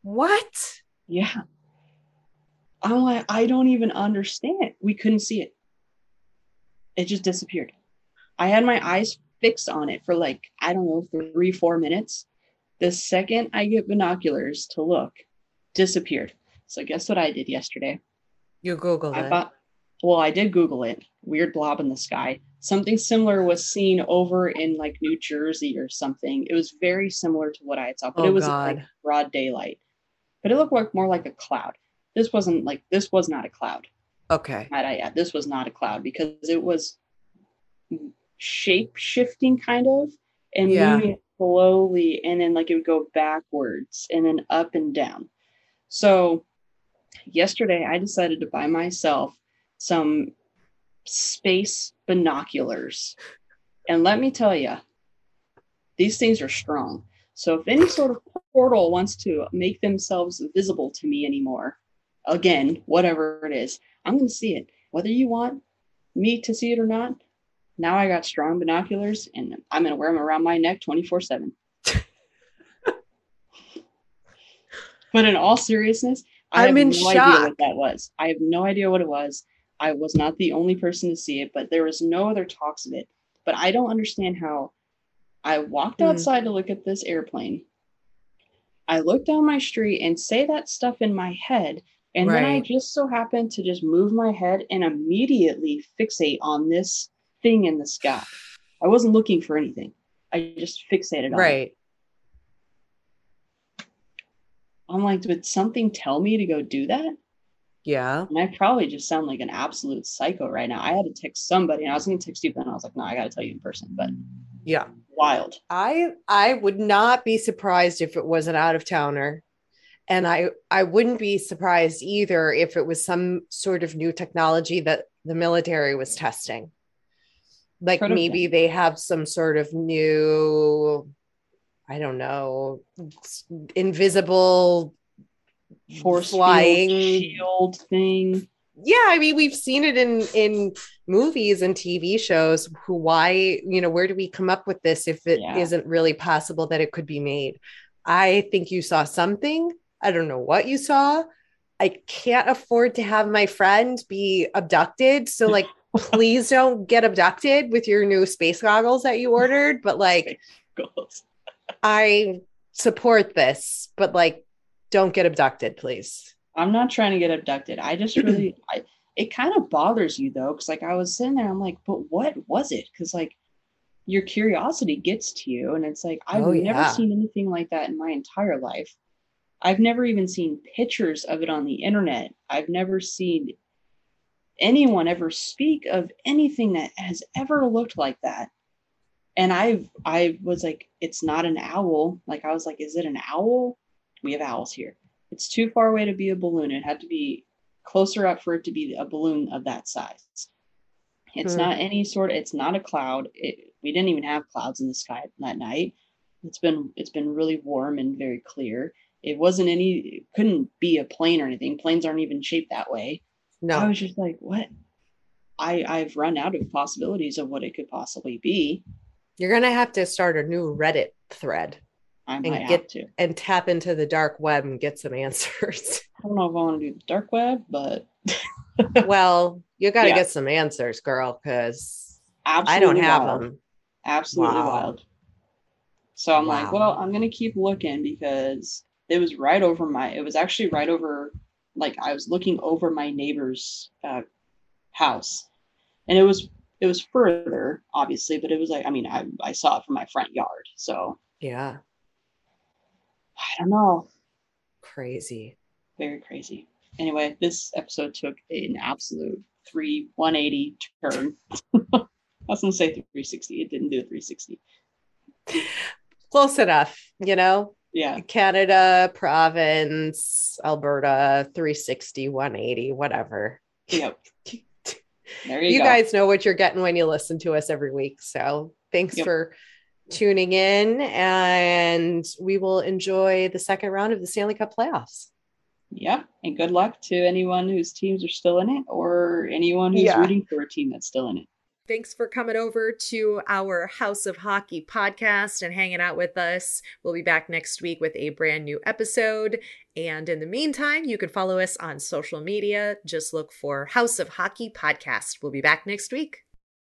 What? Yeah. I'm like, I don't even understand. We couldn't see it. It just disappeared. I had my eyes fixed on it for like, I don't know, three, four minutes. The second I get binoculars to look, disappeared. So guess what I did yesterday? You Googled I it. bought, well, I did Google it. Weird blob in the sky. Something similar was seen over in like New Jersey or something. It was very similar to what I had saw, but Oh, it was God. like broad daylight. But it looked like more like a cloud. This wasn't like this was not a cloud. okay. Might I add? This was not a cloud because it was shape shifting kind of and Yeah. moving slowly and then like it would go backwards and then up and down. So yesterday I decided to buy myself some space binoculars. And let me tell you, these things are strong. So if any sort of portal wants to make themselves visible to me anymore, again, whatever it is, I'm going to see it. Whether you want me to see it or not, now I got strong binoculars and I'm going to wear them around my neck 24 7. But in all seriousness, I I'm have in no idea shock. what that was. I have no idea what it was. I was not the only person to see it, but there was no other talks of it. But I don't understand how I walked Hmm. outside to look at this airplane. I look down my street and say that stuff in my head. And then I just so happened to just move my head and immediately fixate on this thing in the sky. I wasn't looking for anything. I just fixated on it. Right. I'm like, did something tell me to go do that? Yeah. And I probably just sound like an absolute psycho right now. I had to text somebody, and I was going to text you, but then I was like, no, I got to tell you in person. But Yeah. wild. I I would not be surprised if it was an out of towner. And I I wouldn't be surprised either if it was some sort of new technology that the military was testing. Like maybe they have some sort of new I don't know, invisible Force flying. shield thing. yeah i mean we've seen it in in movies and tv shows. Who why you know where do we come up with this if it Yeah. not really possible that it could be made? I think you saw something. I don't know what you saw. I can't afford to have my friend be abducted. So like please don't get abducted with your new space goggles that you ordered. But like i support this. But like don't get abducted please I'm not trying to get abducted. I just really, I, it kind of bothers you though, because like I was sitting there, I'm like, but what was it? Because like your curiosity gets to you, and it's like I've Oh, never yeah. seen anything like that in my entire life. I've never even seen pictures of it on the internet. I've never seen anyone ever speak of anything that has ever looked like that. And I I was like, it's not an owl. Like I was like, is it an owl? We have owls here. It's too far away to be a balloon. It had to be closer up for it to be a balloon of that size. It's Hmm. not any sort. Of, It's not a cloud. It, we didn't even have clouds in the sky that night. It's been it's been really warm and very clear. It wasn't any. It couldn't be a plane or anything. Planes aren't even shaped that way. No, I was just like, what? I I've run out of possibilities of what it could possibly be. you're gonna have to start a new reddit thread I And might get- have to. and tap into the dark web and get some answers. I don't know if I want to do the dark web, but well, you got to Yeah. get some answers, girl, because I don't have wild. them. absolutely Wow. wild. So I'm like, well, I'm gonna keep looking because it was right over my. It was actually right over, like I was looking over my neighbor's uh, house, and it was it was further, obviously, but it was like I mean I I saw it from my front yard, so Yeah, I don't know, crazy. very crazy. Anyway, this episode took an absolute three 180 turn. I was gonna say 360. It didn't do a 360. Close enough, you know. Yeah, Canada, province, Alberta, 360, 180, whatever. yep. There you, You go. guys know what you're getting when you listen to us every week. So thanks Yep. for tuning in, and we will enjoy the second round of the Stanley Cup playoffs. Yeah, and good luck to anyone whose teams are still in it or anyone who's Yeah. rooting for a team that's still in it. Thanks for coming over to our House of Hockey podcast and hanging out with us. We'll be back next week with a brand new episode. And in the meantime, you can follow us on social media. Just look for House of Hockey podcast. We'll be back next week.